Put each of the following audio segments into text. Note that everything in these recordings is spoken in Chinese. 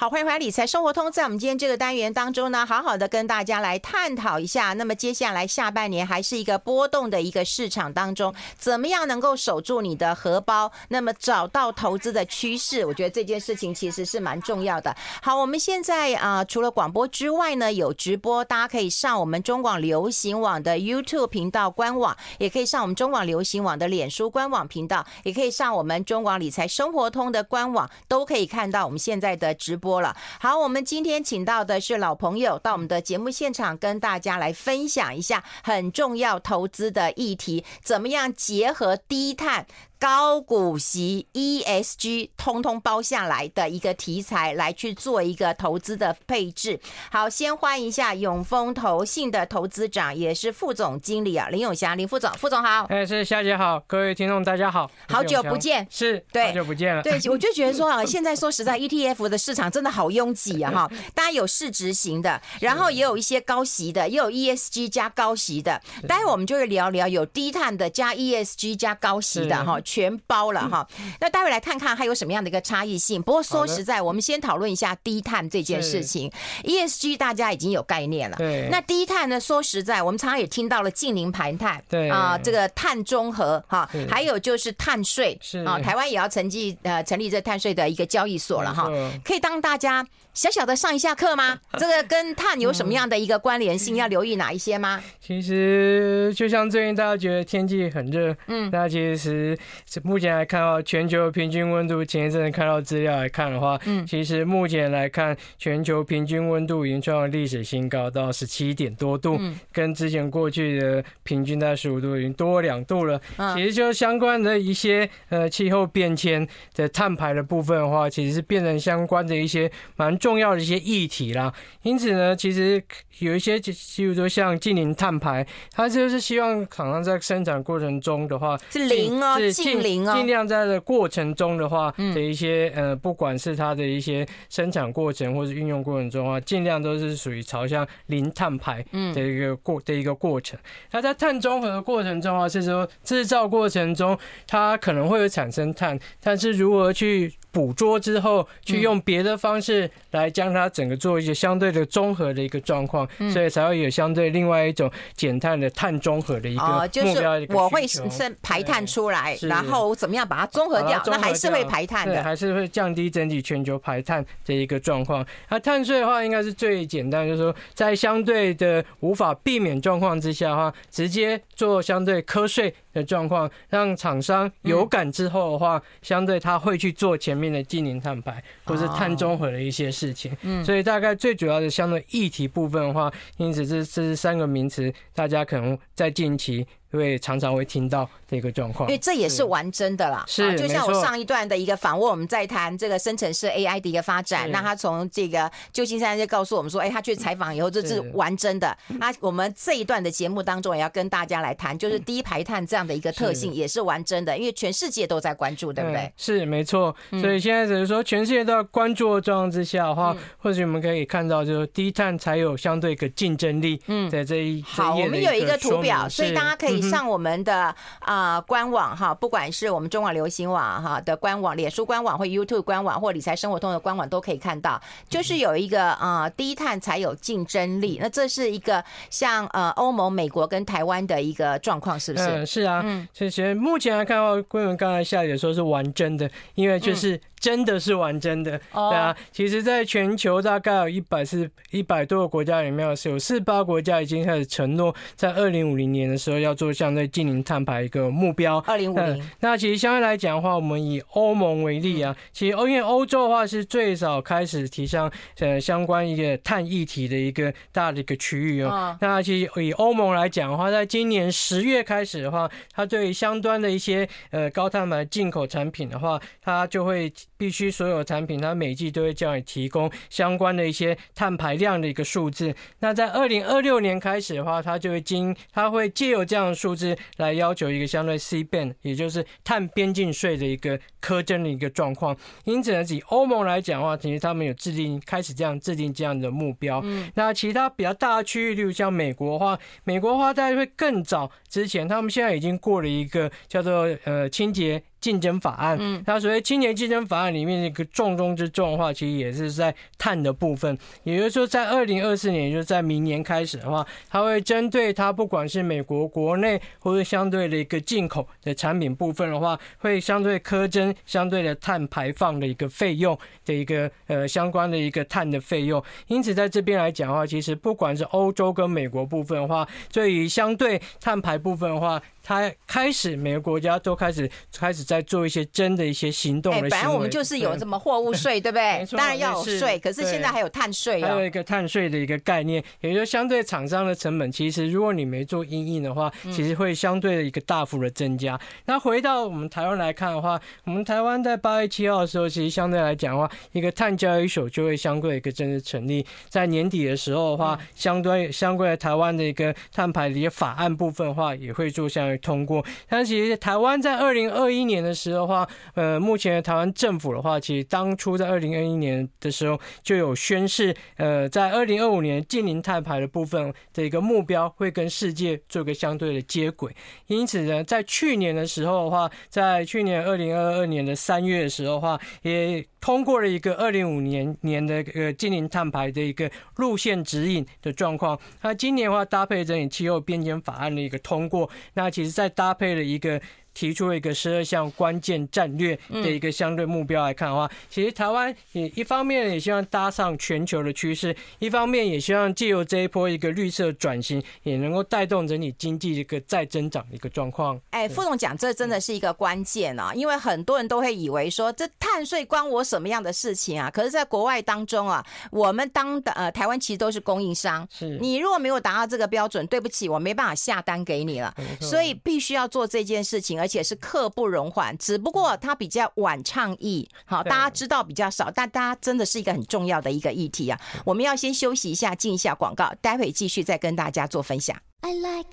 好，欢迎回来理财生活通。在我们今天这个单元当中呢，好好的跟大家来探讨一下。那么接下来下半年还是一个波动的一个市场当中，怎么样能够守住你的荷包？那么找到投资的趋势，我觉得这件事情其实是蛮重要的。好，我们现在啊、除了广播之外呢，有直播，大家可以上我们中广流行网的 YouTube 频道官网，也可以上我们中广流行网的脸书官网频道，也可以上我们中广理财生活通的官网，都可以看到我们现在的直播。多了，好，我们今天请到的是老朋友，到我们的节目现场跟大家来分享一下很重要投资的议题，怎么样结合低碳。高股息 ESG 通通包下来的一个题材，来去做一个投资的配置。好，先欢迎一下永丰投信的投资长，也是副总经理啊，林永祥林副总，副总好。哎，是夏姐好，各位听众大家好，好久不见，是，对，好久不见了。对，我就觉得说啊，现在说实在，ETF 的市场真的好拥挤啊 哈，大家有市值型的，然后也有一些高息的，也有 ESG 加高息的。待会我们就会聊聊有低碳的加 ESG 加高息的哈。全包了哈，那待会来看看还有什么样的一个差异性。不过说实在，我们先讨论一下低碳这件事情。ESG 大家已经有概念了，对。那低碳呢？说实在，我们常常也听到了近零排碳，对啊，这个碳中和哈，还有就是碳税，是啊，台湾也要成立呃成立这碳税的一个交易所了哈，可以当大家。小小的上一下课吗？这个跟碳有什么样的一个关联性？要留意哪一些吗？其实就像最近大家觉得天气很热，嗯，那其实是目前来看的话，全球平均温度前一阵子看到资料来看的话，嗯，其实目前来看，全球平均温度已经创了历史新高，到十七点多度，嗯跟之前过去的平均在十五度已经多两度了。其实就相关的一些呃气候变迁的碳排的部分的话，其实是变成相关的一些蛮。重要的一些议题啦，因此呢，其实有一些，比如说像近零碳排，它就是希望厂商在生产过程中的话是零哦，净零哦，尽量在这过程中的话的一些呃，不管是它的一些生产过程或是运用过程中的话，尽量都是属于朝向零碳排的一个过的一个过程。那在碳中和的过程中啊，是说制造过程中它可能会有产生碳，但是如何去捕捉之后，去用别的方式来将它整个做一些相对的综合的一个状况，所以才会有相对另外一种减碳的碳综合的一个目标。就是我会生排碳出来，然后怎么样把它综合掉，那还是会排碳的，还是会降低整体全球排碳的一个状况。那碳税的话，应该是最简单，就是说在相对的无法避免状况之下的话，直接做相对课税的状况，让厂商有感之后的话，相对他会去做前面的净零碳排或是碳中和的一些事情。嗯，所以大概最主要的相对议题部分的话，因此这这是三个名词，大家可能在近期。会常常会听到这个状况，因为这也是玩真的啦。是，就像我上一段的一个访问，我们在谈这个生成式 AI 的一个发展。那他从这个旧金山就告诉我们说，哎，他去采访以后，这是玩真的。那我们这一段的节目当中也要跟大家来谈，就是低排碳这样的一个特性也是玩真的，因为全世界都在关注，对不对？是，没错。所以现在只是说全世界都在关注的状况之下的话，或许我们可以看到，就是低碳才有相对一个竞争力。嗯，在这一好，我们有一个图表，所以大家可以。上我们的啊、呃、官网哈，不管是我们中网流行网哈的官网、脸书官网或 YouTube 官网或理财生活通的官网都可以看到，就是有一个啊、呃、低碳才有竞争力。那这是一个像呃欧盟、美国跟台湾的一个状况，是不是？嗯，是啊。嗯，其实目前来看的话，规文刚才夏姐说是玩真的，因为就是。真的是玩真的，对啊，其实，在全球大概有一百四一百多个国家里面，是有四八国家已经开始承诺，在二零五零年的时候要做相对净零碳排一个目标。二零五零。那其实相对来讲的话，我们以欧盟为例啊，其实欧因为欧洲的话是最早开始提倡呃相关一个碳议题的一个大的一个区域哦。那其实以欧盟来讲的话，在今年十月开始的话，它对于相关的一些呃高碳排进口产品的话，它就会。必须所有产品，它每季都会叫你提供相关的一些碳排量的一个数字。那在二零二六年开始的话，它就会经，它会借由这样的数字来要求一个相对 C band，也就是碳边境税的一个苛征的一个状况。因此呢，以欧盟来讲的话，其实他们有制定开始这样制定这样的目标。嗯。那其他比较大的区域，例如像美国的话，美国的话大概会更早之前，他们现在已经过了一个叫做呃清洁。竞争法案。嗯，那所谓青年竞争法案里面的一个重中之重的话，其实也是在碳的部分。也就是说，在二零二四年，也就是在明年开始的话，它会针对它不管是美国国内或者相对的一个进口的产品部分的话，会相对苛征相对的碳排放的一个费用的一个呃相关的一个碳的费用。因此，在这边来讲的话，其实不管是欧洲跟美国部分的话，对于相对碳排部分的话，它开始每个国家都开始开始在做一些真的一些行动的。反正我们就是有什么货物税，对不对？当然要有税，可是现在还有碳税。还有一个碳税的一个概念，也就是相对厂商的成本，其实如果你没做阴影的话，其实会相对的一个大幅的增加。那回到我们台湾来看的话，我们台湾在八月七号的时候，其实相对来讲的话，一个碳交易所就会相对一个正式成立。在年底的时候的话，相对相对台湾的一个碳排的一个法案部分的话，也会做相应通过。但其实台湾在二零二一年的时候的话，呃，目前台湾政府的话，其实当初在二零二一年的时候就有宣示，呃，在二零二五年净零碳排的部分的一个目标会跟世界做一个相对的接轨。因此呢，在去年的时候的话，在去年二零二二年的三月的时候的话，也通过了一个二零五年年的呃净零碳排的一个路线指引的状况。那今年的话，搭配着你气候变迁法案的一个通过，那其实在搭配了一个。提出了一个十二项关键战略的一个相对目标来看的话，其实台湾也一方面也希望搭上全球的趋势，一方面也希望借由这一波一个绿色转型，也能够带动整体经济一个再增长的一个状况。哎，副总讲，这真的是一个关键啊，因为很多人都会以为说，这碳税关我什么样的事情啊？可是，在国外当中啊，我们当的呃台湾其实都是供应商，是你如果没有达到这个标准，对不起，我没办法下单给你了，所以必须要做这件事情。而且是刻不容缓，只不过它比较晚倡议，好，大家知道比较少，但大家真的是一个很重要的一个议题啊。我们要先休息一下，进一下广告，待会继续再跟大家做分享。I like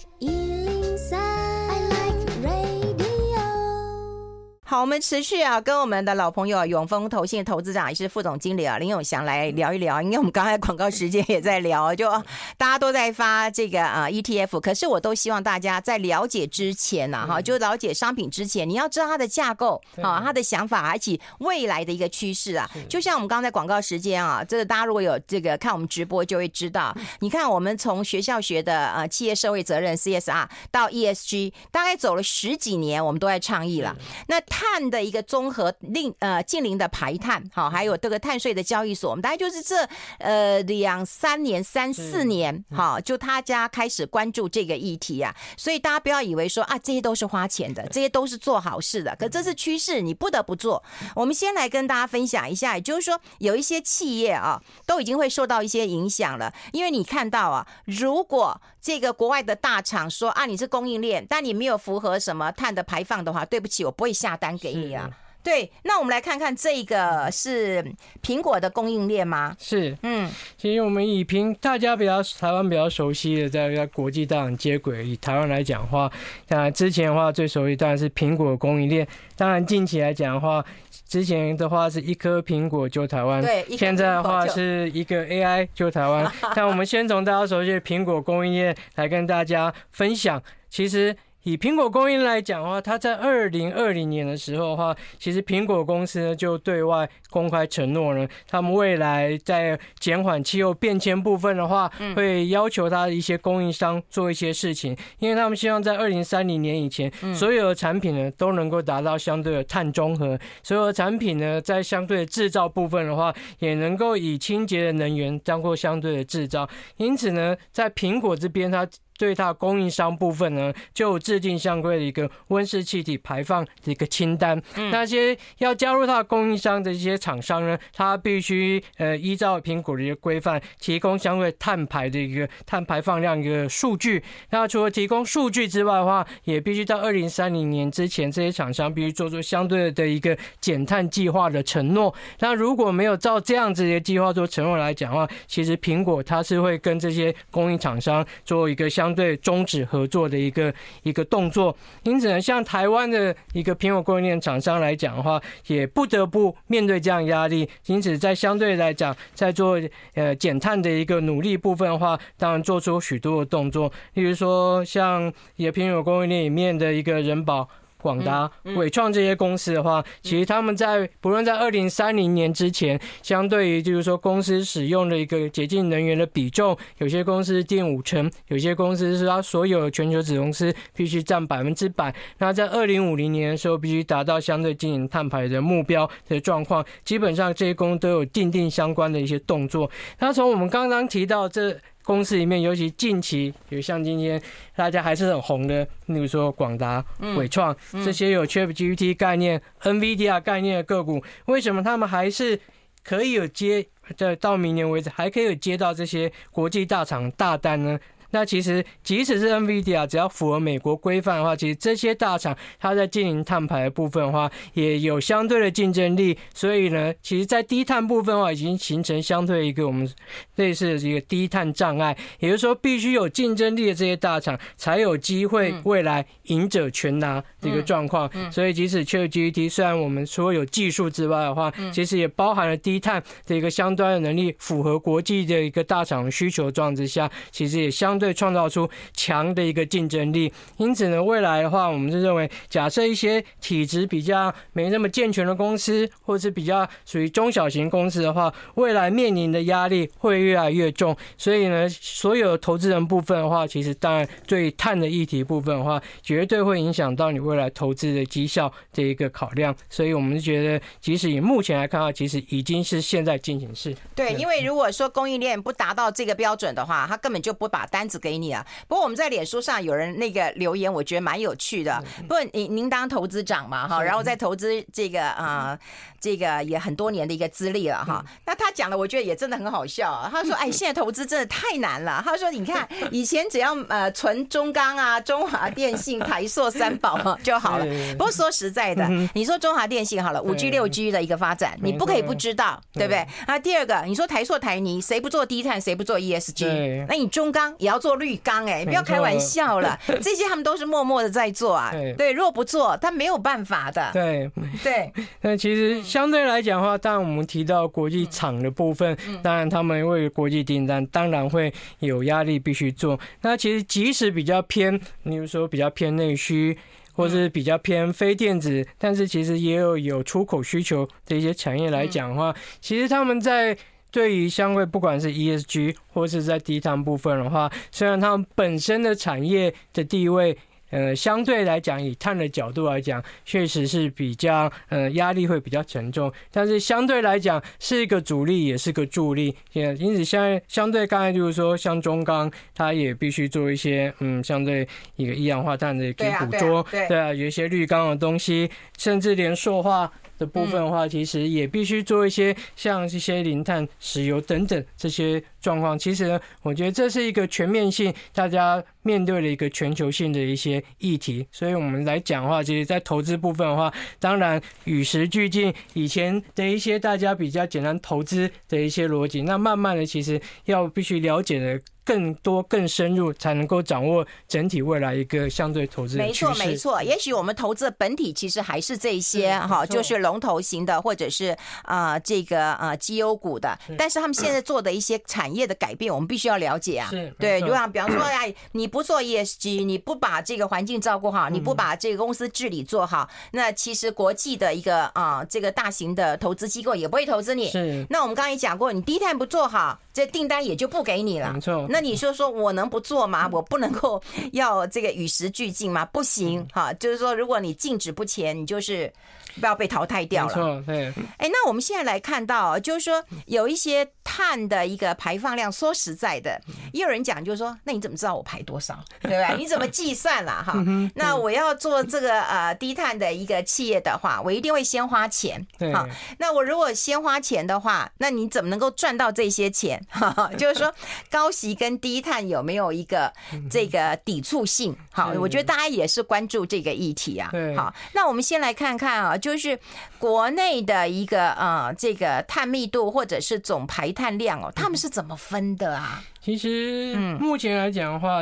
好，我们持续啊，跟我们的老朋友永丰投信投资长也是副总经理啊林永祥来聊一聊。因为我们刚才广告时间也在聊，就大家都在发这个啊 ETF，可是我都希望大家在了解之前呢，哈，就了解商品之前，你要知道它的架构啊，它的想法，而且未来的一个趋势啊。就像我们刚才广告时间啊，这个大家如果有这个看我们直播，就会知道。你看，我们从学校学的呃企业社会责任 CSR 到 ESG，大概走了十几年，我们都在倡议了。那碳的一个综合令呃近邻的排碳，好，还有这个碳税的交易所，我们大概就是这呃两三年三四年，好，就大家开始关注这个议题啊，所以大家不要以为说啊这些都是花钱的，这些都是做好事的，可这是趋势，你不得不做。我们先来跟大家分享一下，也就是说有一些企业啊都已经会受到一些影响了，因为你看到啊，如果这个国外的大厂说啊你是供应链，但你没有符合什么碳的排放的话，对不起，我不会下单。给你啊，对，那我们来看看这个是苹果的供应链吗？是，嗯，其实我们以苹大家比较台湾比较熟悉的，在在国际大厂接轨。以台湾来讲的话，当然之前的话最熟悉当然是苹果的供应链。当然近期来讲的话，之前的话是一颗苹果救台湾，对，现在的话是一个 AI 救台湾。但我们先从大家熟悉的苹果供应链来跟大家分享，其实。以苹果供应来讲的话，它在二零二零年的时候的话，其实苹果公司呢就对外公开承诺呢，他们未来在减缓气候变迁部分的话，会要求它的一些供应商做一些事情，因为他们希望在二零三零年以前，所有的产品呢都能够达到相对的碳中和，所有的产品呢在相对的制造部分的话，也能够以清洁的能源当做相对的制造。因此呢，在苹果这边它。对它供应商部分呢，就制定相关的一个温室气体排放的一个清单。那些要加入它供应商的一些厂商呢，它必须呃依照苹果的一个规范，提供相对碳排的一个碳排放量一个数据。那除了提供数据之外的话，也必须到二零三零年之前，这些厂商必须做出相对的一个减碳计划的承诺。那如果没有照这样子的计划做承诺来讲的话，其实苹果它是会跟这些供应厂商做一个相。相对终止合作的一个一个动作，因此呢，像台湾的一个苹果供应链厂商来讲的话，也不得不面对这样压力。因此，在相对来讲，在做呃减碳的一个努力部分的话，当然做出许多的动作，例如说像也苹果供应链里面的一个人保。广达、伟创这些公司的话，其实他们在不论在二零三零年之前，相对于就是说公司使用的一个洁净能源的比重，有些公司定五成，有些公司是它所有全球子公司必须占百分之百。那在二零五零年的时候，必须达到相对经营碳排的目标的状况，基本上这些公司都有定定相关的一些动作。那从我们刚刚提到这。公司里面，尤其近期，比如像今天大家还是很红的，例如说广达、伟创这些有 ChatGPT 概念、NVIDIA 概念的个股，为什么他们还是可以有接，在到明年为止还可以有接到这些国际大厂大单呢？那其实，即使是 NVIDIA，只要符合美国规范的话，其实这些大厂它在进行碳排的部分的话，也有相对的竞争力。所以呢，其实，在低碳部分的话，已经形成相对一个我们类似的一个低碳障碍。也就是说，必须有竞争力的这些大厂，才有机会未来赢者全拿的一个状况。所以，即使 ChatGPT 虽然我们除了有技术之外的话，其实也包含了低碳的一个相对的能力，符合国际的一个大厂需求状之下，其实也相。对，创造出强的一个竞争力。因此呢，未来的话，我们是认为，假设一些体质比较没那么健全的公司，或是比较属于中小型公司的话，未来面临的压力会越来越重。所以呢，所有投资人部分的话，其实当然对碳的议题部分的话，绝对会影响到你未来投资的绩效的一个考量。所以我们觉得，即使以目前来看的话，其实已经是现在进行式。对，因为如果说供应链不达到这个标准的话，他根本就不把单。子给你啊！不过我们在脸书上有人那个留言，我觉得蛮有趣的。不过您您当投资长嘛哈，然后在投资这个啊。这个也很多年的一个资历了哈，那他讲的我觉得也真的很好笑啊。他说：“哎，现在投资真的太难了。”他说：“你看 以前只要呃存中钢啊、中华电信、台塑三宝就好了。不过说实在的，你说中华电信好了，五 G、六 G 的一个发展，你不可以不知道，对不对？啊，第二个，你说台塑、台泥，谁不做低碳，谁不做 ESG？那你中钢也要做绿钢哎，不要开玩笑了。这些他们都是默默的在做啊。对，如果不做，他没有办法的。对对，那其实。相对来讲的话，当然我们提到国际厂的部分，当然他们为国际订单，当然会有压力必须做。那其实即使比较偏，比如说比较偏内需，或是比较偏非电子，但是其实也有有出口需求的一些产业来讲的话，其实他们在对于相对不管是 ESG 或是在低碳部分的话，虽然他们本身的产业的地位。呃，相对来讲，以碳的角度来讲，确实是比较呃压力会比较沉重，但是相对来讲是一个阻力，也是个助力。也因此，相相对刚才就是说，像中钢，它也必须做一些嗯，相对一个一氧化碳的一个捕捉，对啊，有一些绿钢的东西，甚至连塑化。的部分的话，其实也必须做一些像这些零碳石油等等这些状况。其实呢，我觉得这是一个全面性，大家面对的一个全球性的一些议题。所以我们来讲的话，其实，在投资部分的话，当然与时俱进，以前的一些大家比较简单投资的一些逻辑，那慢慢的其实要必须了解的。更多、更深入，才能够掌握整体未来一个相对投资的。没错，没错。也许我们投资的本体其实还是这些哈，就是龙头型的，或者是啊、呃、这个啊绩优股的。但是他们现在做的一些产业的改变，我们必须要了解啊。是，对，就像比方说，哎，你不做 ESG，你不把这个环境照顾好，你不把这个公司治理做好，那其实国际的一个啊这个大型的投资机构也不会投资你。是。那我们刚才也讲过，你低碳不做好，这订单也就不给你了。没错。那你说说我能不做吗？我不能够 要这个与时俱进吗？不行哈，就是说，如果你静止不前，你就是不要被淘汰掉了。没错，对。哎，那我们现在来看到，就是说有一些碳的一个排放量，说实在的，也有人讲，就是说，那你怎么知道我排多少？对不对？你怎么计算啦？哈，那我要做这个呃低碳的一个企业的话，我一定会先花钱。好，那我如果先花钱的话，那你怎么能够赚到这些钱？哈，就是说高息跟低。碳有没有一个这个抵触性？好，我觉得大家也是关注这个议题啊。好，那我们先来看看啊，就是国内的一个呃这个碳密度或者是总排碳量哦，他们是怎么分的啊？其实目前来讲的话。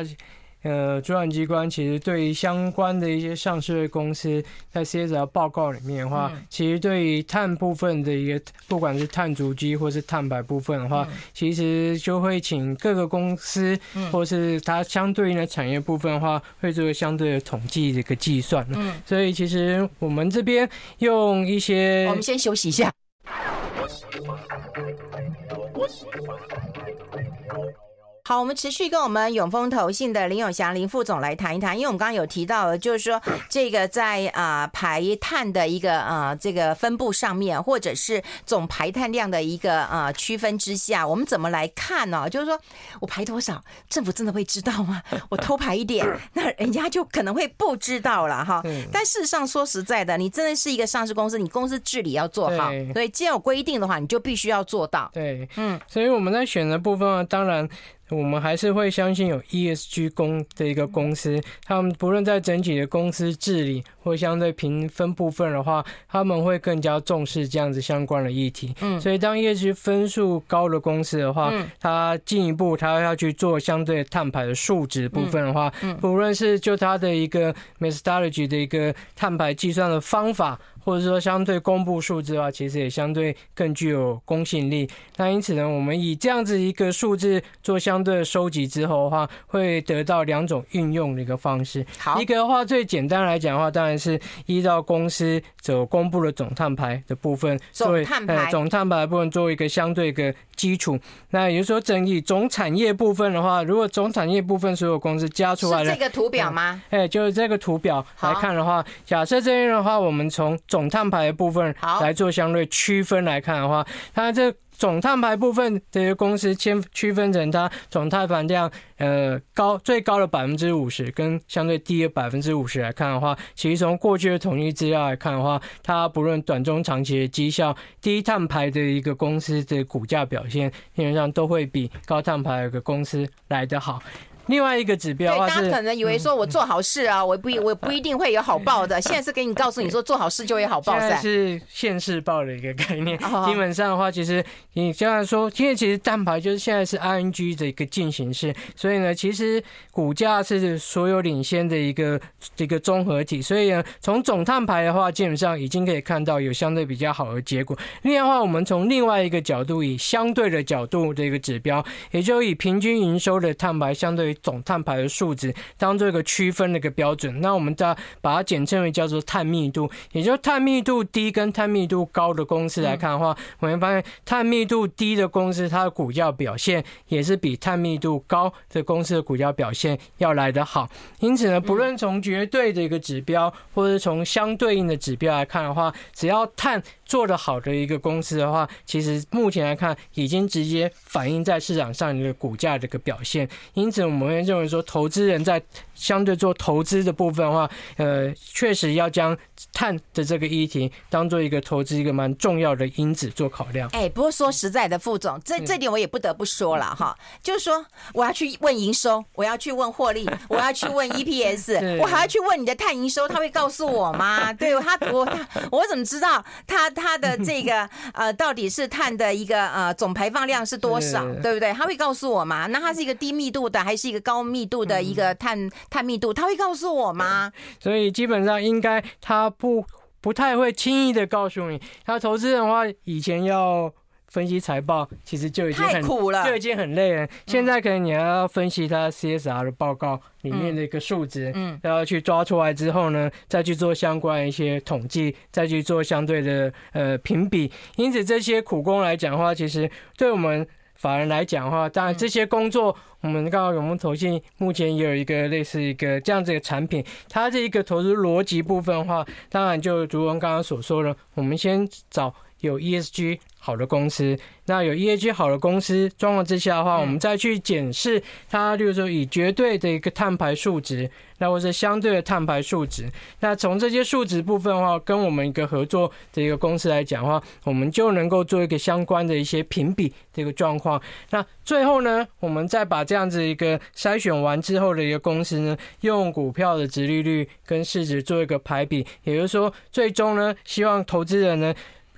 呃，主管机关其实对于相关的一些上市公司在 CSR 报告里面的话，嗯、其实对于碳部分的一个，不管是碳足迹或是碳排部分的话，嗯、其实就会请各个公司，嗯、或是它相对应的产业部分的话，会做相对的统计的一个计算。嗯，所以其实我们这边用一些，我们先休息一下。What's the fun? What's the fun? 好，我们持续跟我们永丰投信的林永祥林副总来谈一谈，因为我们刚刚有提到了，就是说 这个在啊排碳的一个啊这个分布上面，或者是总排碳量的一个啊区分之下，我们怎么来看呢？就是说我排多少，政府真的会知道吗？我偷排一点，那人家就可能会不知道了哈。但事实上说实在的，你真的是一个上市公司，你公司治理要做好，所以既然有规定的话，你就必须要做到。对，嗯，所以我们在选择部分呢，当然。我们还是会相信有 ESG 公的一个公司，他们不论在整体的公司治理或相对评分部分的话，他们会更加重视这样子相关的议题。嗯，所以当 ESG 分数高的公司的话，它进一步它要去做相对碳排的数值部分的话，不论是就它的一个 methodology 的一个碳排计算的方法。或者说，相对公布数字的话，其实也相对更具有公信力。那因此呢，我们以这样子一个数字做相对的收集之后的话，会得到两种运用的一个方式。好，一个的话，最简单来讲的话，当然是依照公司所公布的总碳排的部分，总碳排，总碳排的部分作为一个相对的基础。那也就是说，整体总产业部分的话，如果总产业部分所有公司加出来的，这个图表吗？哎，就是这个图表来看的话，假设这边的话，我们从总碳排的部分来做相对区分来看的话，它这总碳排部分这些公司先区分成它总碳排量呃高最高的百分之五十跟相对低的百分之五十来看的话，其实从过去的统计资料来看的话，它不论短中长期的绩效，低碳排的一个公司的股价表现，基本上都会比高碳排的一个公司来得好。另外一个指标，大家可能以为说我做好事啊，我不我不一定会有好报的。现在是给你告诉你说做好事就会有好报。现在是现世报的一个概念。基本上的话，其实你这样说，因为其实碳排就是现在是 ING 的一个进行式，所以呢，其实股价是所有领先的一个一个综合体。所以呢，从总碳排的话，基本上已经可以看到有相对比较好的结果。另外的话，我们从另外一个角度，以相对的角度的一个指标，也就以平均营收的碳排相对。总碳排的数值当做一个区分的一个标准，那我们再把它简称为叫做碳密度，也就是碳密度低跟碳密度高的公司来看的话，我们发现碳密度低的公司它的股价表现也是比碳密度高的公司的股价表现要来得好。因此呢，不论从绝对的一个指标，或者从相对应的指标来看的话，只要碳做得好的一个公司的话，其实目前来看已经直接反映在市场上一个股价的一个表现。因此，我们会认为说，投资人在相对做投资的部分的话，呃，确实要将碳的这个议题当做一个投资一个蛮重要的因子做考量。哎，不过说实在的，副总，这这点我也不得不说了哈，就是说我要去问营收，我要去问获利，我要去问 EPS，我还要去问你的碳营收，他会告诉我吗？对他，我他我怎么知道他他的这个 呃到底是碳的一个呃总排放量是多少，对不对？他会告诉我吗？那它是一个低密度的还是一个高密度的一个碳碳密度？他会告诉我吗？所以基本上应该他不不太会轻易的告诉你。他投资人的话，以前要分析财报，其实就已经很苦了，就已经很累了。现在可能你还要分析他 CSR 的报告里面的一个数值，嗯，然后去抓出来之后呢，再去做相关一些统计，再去做相对的呃评比。因此这些苦工来讲的话，其实对我们法人来讲的话，当然这些工作。我们刚刚永丰投信目前也有一个类似一个这样子的产品，它这一个投资逻辑部分的话，当然就如同刚刚所说的，我们先找有 ESG 好的公司。那有 ESG 好的公司状况之下的话，我们再去检视它，例如说以绝对的一个碳排数值，那或者相对的碳排数值。那从这些数值部分的话，跟我们一个合作的一个公司来讲的话，我们就能够做一个相关的一些评比这个状况。那最后呢，我们再把这样子一个筛选完之后的一个公司呢，用股票的值利率跟市值做一个排比，也就是说，最终呢，希望投资人呢。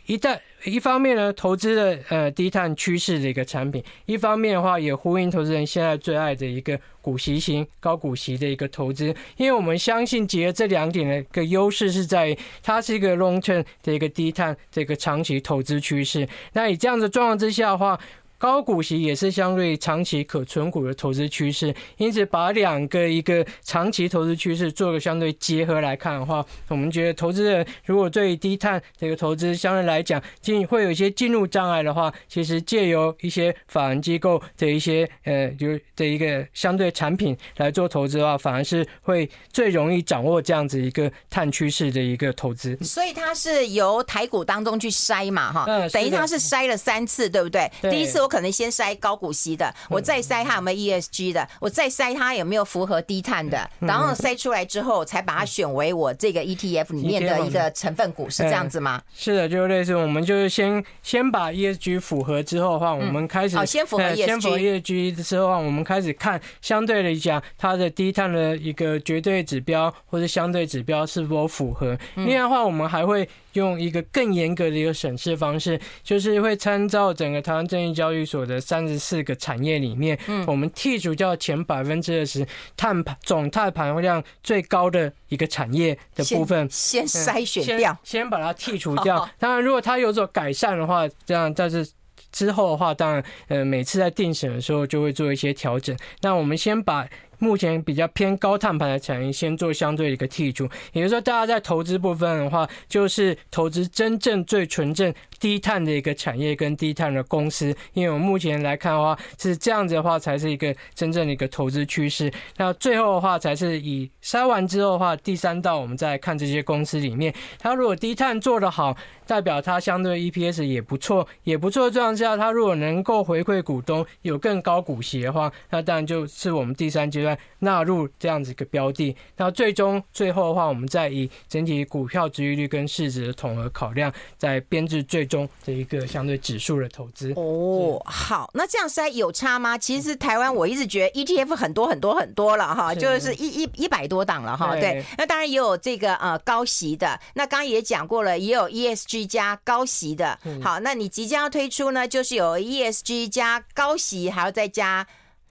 一旦一方面呢，投资的呃低碳趋势的一个产品，一方面的话也呼应投资人现在最爱的一个股息型高股息的一个投资，因为我们相信结合这两点的一个优势是在于它是一个 long term 的一个低碳这个长期投资趋势。那以这样的状况之下的话，高股息也是相对长期可存股的投资趋势，因此把两个一个长期投资趋势做个相对结合来看的话，我们觉得投资人如果对低碳这个投资相对来讲进会有一些进入障碍的话，其实借由一些法人机构的一些呃就的一个相对产品来做投资的话，反而是会最容易掌握这样子一个碳趋势的一个投资。所以它是由台股当中去筛嘛，哈，等于它是筛了三次，对不对？第一次我可能先筛高股息的，我再筛它有没有 ESG 的，我再筛它有没有符合低碳的，然后筛出来之后才把它选为我这个 ETF 里面的一个成分股，是这样子吗？是的，就类似我们就是先先把 ESG 符合之后的话，我们开始哦，先符合 ESG，先符合 ESG 之后，我们开始看相对来讲它的低碳的一个绝对指标或者相对指标是否符合。另外的话，我们还会。用一个更严格的一个审视方式，就是会参照整个台湾证券交易所的三十四个产业里面，嗯，我们剔除掉前百分之二十碳排总碳排放量最高的一个产业的部分，先筛选掉，先把它剔除掉。当然，如果它有所改善的话，这样但是之后的话，当然，呃，每次在定审的时候就会做一些调整。那我们先把。目前比较偏高碳排的产业，先做相对的一个剔除。也就是说，大家在投资部分的话，就是投资真正最纯正低碳的一个产业跟低碳的公司。因为我目前来看的话，是这样子的话，才是一个真正的一个投资趋势。那最后的话，才是以筛完之后的话，第三道我们再看这些公司里面，它如果低碳做得好，代表它相对 EPS 也不错，也不错的状况下，它如果能够回馈股东，有更高股息的话，那当然就是我们第三阶段。纳入这样子一个标的，那最终最后的话，我们再以整体股票殖利率跟市值的统合考量，再编制最终的一个相对指数的投资。哦，好，那这样筛有差吗？其实台湾我一直觉得 ETF 很多很多很多了哈，就是一一一百多档了哈。对，那当然也有这个呃高息的，那刚刚也讲过了，也有 ESG 加高息的。好，那你即将要推出呢，就是有 ESG 加高息，还要再加。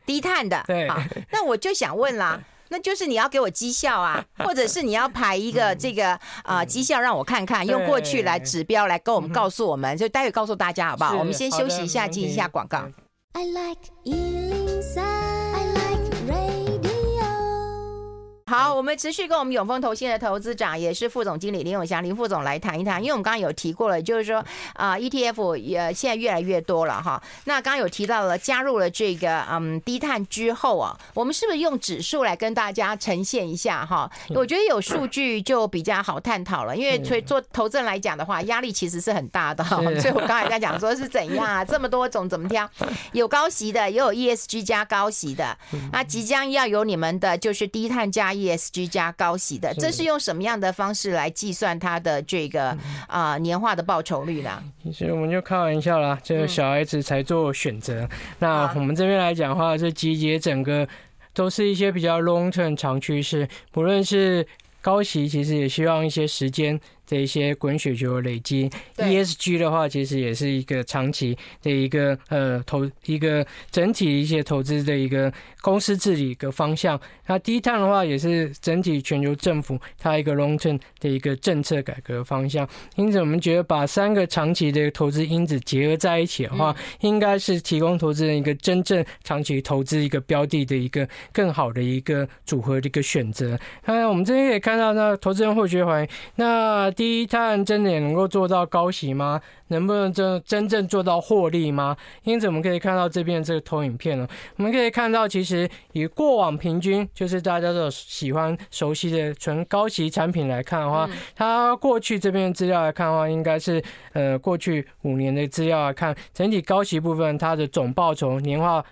低碳的，对，好，那我就想问啦，那就是你要给我绩效啊，或者是你要排一个这个啊绩效让我看看，用过去来指标来跟我们告诉我们，就待会告诉大家好不好？我们先休息一下，进一下广告。I like 好，我们持续跟我们永丰投信的投资长，也是副总经理林永祥林副总来谈一谈。因为我们刚刚有提过了，就是说啊，ETF 也现在越来越多了哈。那刚刚有提到了加入了这个嗯低碳之后啊，我们是不是用指数来跟大家呈现一下哈？我觉得有数据就比较好探讨了，因为所以做投资人来讲的话，压力其实是很大的。所以我刚才在讲说是怎样啊，这么多种怎么挑？有高息的，也有 ESG 加高息的。那即将要有你们的就是低碳加。ESG 加高息的，这是用什么样的方式来计算它的这个啊、呃、年化的报酬率呢？其实我们就开玩笑啦，这个小孩子才做选择。嗯、那我们这边来讲的话，是集结整个都是一些比较 long term 长趋势，不论是高息，其实也希望一些时间。这一些滚雪球的累积，ESG 的话，其实也是一个长期的一个呃投一个整体一些投资的一个公司治理一个方向。那低碳的话，也是整体全球政府它一个 long term 的一个政策改革方向。因此，我们觉得把三个长期的投资因子结合在一起的话，应该是提供投资人一个真正长期投资一个标的的一个更好的一个组合的一个选择。那我们这边可以看到，那投资人会觉得，那低碳真的也能够做到高息吗？能不能真真正做到获利吗？因此我们可以看到这边这个投影片了。我们可以看到，其实以过往平均，就是大家都喜欢熟悉的纯高息产品来看的话，它过去这边资料来看的话，应该是呃过去五年的资料来看，整体高息部分它的总报酬年化。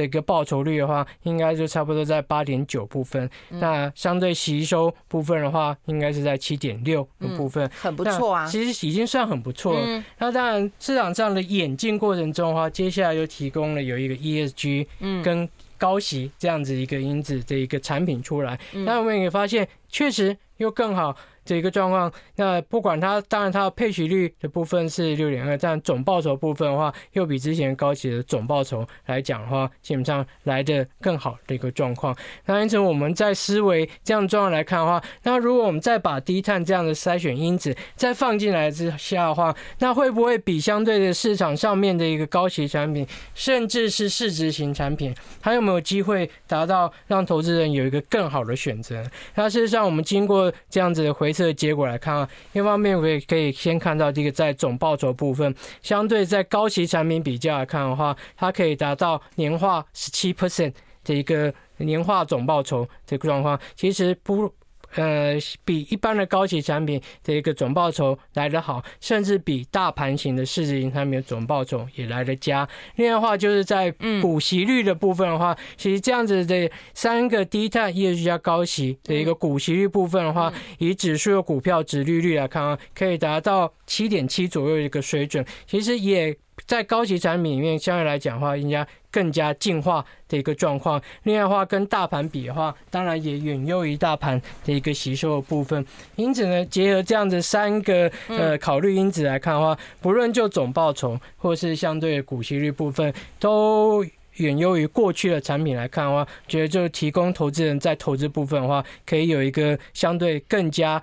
的一个报酬率的话，应该就差不多在八点九部分。那相对吸收部分的话，应该是在七点六的部分，很不错啊。其实已经算很不错了。那当然，市场上的演进过程中的话，接下来又提供了有一个 ESG 跟高息这样子一个因子的一个产品出来。那我们也发现，确实又更好。这一个状况，那不管它，当然它的配息率的部分是六点二，但总报酬部分的话，又比之前高企的总报酬来讲的话，基本上来的更好的一个状况。那因此我们在思维这样状况来看的话，那如果我们再把低碳这样的筛选因子再放进来之下的话，那会不会比相对的市场上面的一个高息产品，甚至是市值型产品，还有没有机会达到让投资人有一个更好的选择？那事实上，我们经过这样子的回这个结果来看啊，一方面我也可以先看到这个在总报酬部分，相对在高级产品比较来看的话，它可以达到年化十七 percent 的一个年化总报酬这个状况，其实不。呃，比一般的高息产品的一个总报酬来得好，甚至比大盘型的市值型产品的总报酬也来得佳。另外的话，就是在股息率的部分的话，其实这样子的三个低碳 ESG 加高息的一个股息率部分的话，以指数的股票值利率来看啊，可以达到七点七左右的一个水准。其实也在高级产品里面，相对来讲的话，应该。更加进化的一个状况，另外的话跟大盘比的话，当然也远优于大盘的一个吸收的部分。因此呢，结合这样子三个呃考虑因子来看的话，不论就总报酬或是相对的股息率部分，都远优于过去的产品来看的话，觉得就提供投资人在投资部分的话，可以有一个相对更加。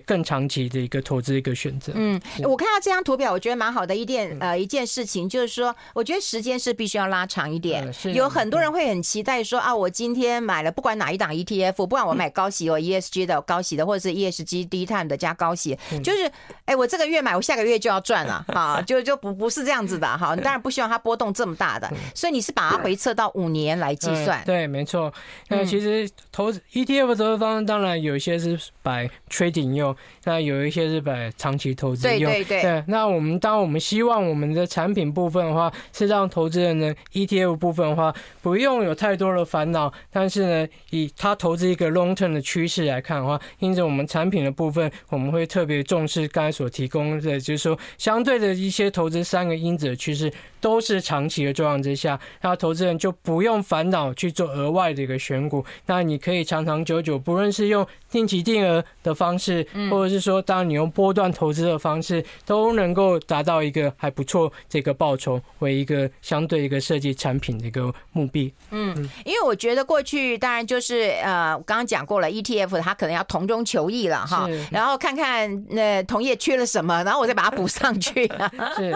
更长期的一个投资一个选择。嗯，我看到这张图表，我觉得蛮好的一点呃一件事情，就是说，我觉得时间是必须要拉长一点。有很多人会很期待说啊，我今天买了不管哪一档 ETF，不管我买高息，我 ESG 的高息的，或者是 ESG 低碳的加高息，就是哎，我这个月买，我下个月就要赚了啊，就就不不是这样子的哈。你当然不希望它波动这么大的，所以你是把它回测到五年来计算。对，没错。那其实投资 ETF 投资方式当然有一些是 by trading 引用，那有一些是把长期投资用，对对对。那我们当我们希望我们的产品部分的话，是让投资人呢 ETF 部分的话，不用有太多的烦恼。但是呢，以他投资一个 long term 的趋势来看的话，因此我们产品的部分，我们会特别重视刚才所提供的，就是说相对的一些投资三个因子的趋势都是长期的状况之下，那投资人就不用烦恼去做额外的一个选股。那你可以长长久久，不论是用定期定额的方式。或者是说，当你用波段投资的方式，都能够达到一个还不错这个报酬，为一个相对一个设计产品的一个目的。嗯，因为我觉得过去当然就是呃，我刚刚讲过了，ETF 它可能要同中求异了哈，然后看看那同业缺了什么，然后我再把它补上去。是，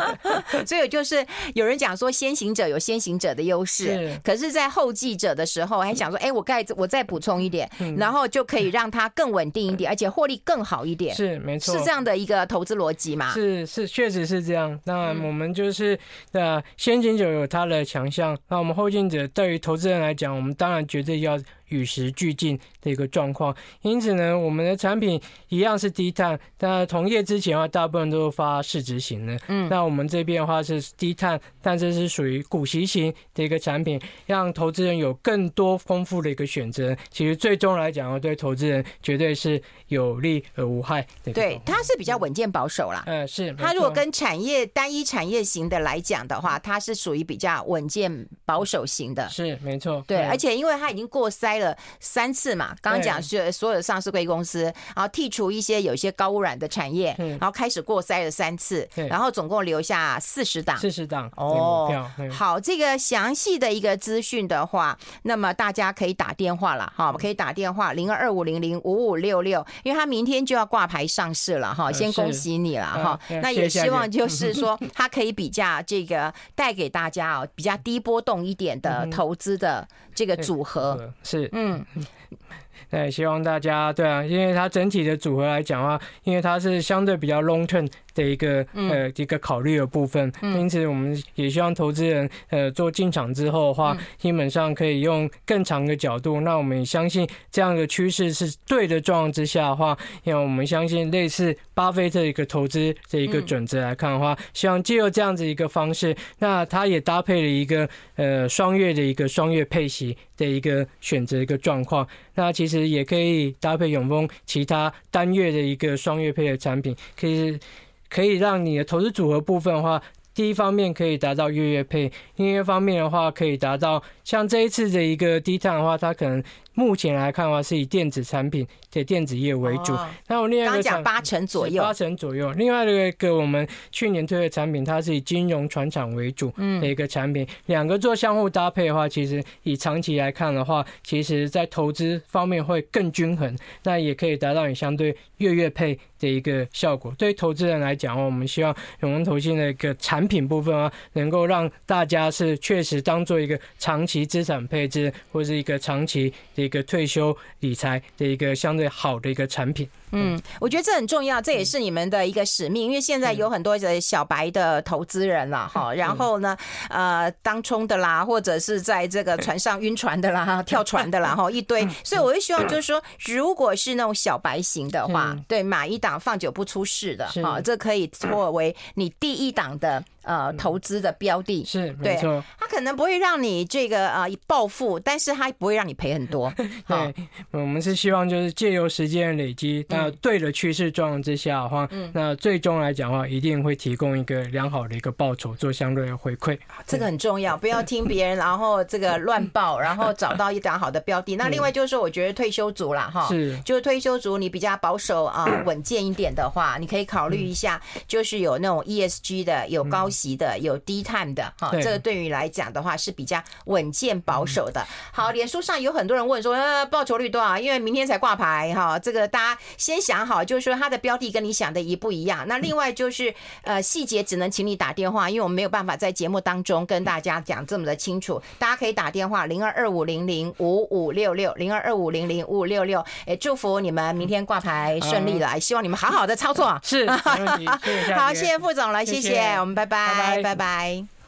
所以就是有人讲说，先行者有先行者的优势，可是，在后继者的时候，还想说，哎，我再我再补充一点，然后就可以让它更稳定一点，而且获利。更好一点是没错，是这样的一个投资逻辑嘛？是是，确实是这样。那我们就是呃，先进者有它的强项，那我们后进者对于投资人来讲，我们当然绝对要。与时俱进的一个状况，因此呢，我们的产品一样是低碳，但同业之前的话，大部分都是发市值型的。嗯，那我们这边的话是低碳，但这是属于股息型的一个产品，让投资人有更多丰富的一个选择。其实最终来讲，对投资人绝对是有利而无害的。对，它是比较稳健保守啦。嗯，是。它如果跟产业单一产业型的来讲的话，它是属于比较稳健保守型的。是，没错。对，而且因为它已经过筛。了三次嘛，刚刚讲是所有的上市贵公司，然后剔除一些有一些高污染的产业，然后开始过筛了三次，然后总共留下四十档，四十档哦。好，这个详细的一个资讯的话，那么大家可以打电话了哈，可以打电话零二二五零零五五六六，因为他明天就要挂牌上市了哈，先恭喜你了哈。那也希望就是说，它可以比较这个带给大家哦比较低波动一点的投资的这个组合。是。嗯。对，希望大家对啊，因为它整体的组合来讲的话，因为它是相对比较 long term 的一个呃一个考虑的部分，因此我们也希望投资人呃做进场之后的话，基本上可以用更长的角度。那我们也相信这样的趋势是对的状况之下的话，因为我们相信类似巴菲特一个投资的一个准则来看的话，希望借由这样子一个方式，那它也搭配了一个呃双月的一个双月配息的一个选择一个状况。那其其实也可以搭配永丰其他单月的一个双月配的产品，可以可以让你的投资组合部分的话，第一方面可以达到月月配，另一方面的话可以达到像这一次的一个低碳的话，它可能。目前来看的话，是以电子产品的电子业为主。那我另外一个讲八成左右，八成左右。另外一个我们去年推的产品，它是以金融传产为主的一个产品。两个做相互搭配的话，其实以长期来看的话，其实在投资方面会更均衡。那也可以达到你相对月月配的一个效果。对于投资人来讲我们希望永丰投信的一个产品部分啊，能够让大家是确实当做一个长期资产配置，或是一个长期的。一个退休理财的一个相对好的一个产品。嗯，我觉得这很重要，这也是你们的一个使命，因为现在有很多的小白的投资人了哈，然后呢，呃，当冲的啦，或者是在这个船上晕船的啦，跳船的啦，哈，一堆，所以我就希望就是说，如果是那种小白型的话，对，买一档放久不出事的，啊，这可以作为你第一档的呃投资的标的，是，没错，它可能不会让你这个呃暴富，但是它不会让你赔很多。对，我们是希望就是借由时间累积，那对的趋势状况之下的话，嗯，那最终来讲的话，一定会提供一个良好的一个报酬做相对的回馈。这个很重要，不要听别人，然后这个乱报，然后找到一档好的标的。那另外就是说，我觉得退休族啦，哈，是，就是退休族你比较保守啊，稳健一点的话，你可以考虑一下，就是有那种 ESG 的，有高息的，有低碳的，哈，这个对于来讲的话是比较稳健保守的。好，脸书上有很多人问说，呃，报酬率多少？因为明天才挂牌，哈，这个大家先想好，就是说它的标的跟你想的一不一样。那另外就是呃细节只能请你打电话，因为我们没有办法在节目当中跟大家讲这么的清楚。大家可以打电话零二二五零零五五六六零二二五零零五五六六。哎，祝福你们明天挂牌顺利了，希望你们好好的操作。是。好，谢谢副总了，谢谢，我们拜拜，拜拜。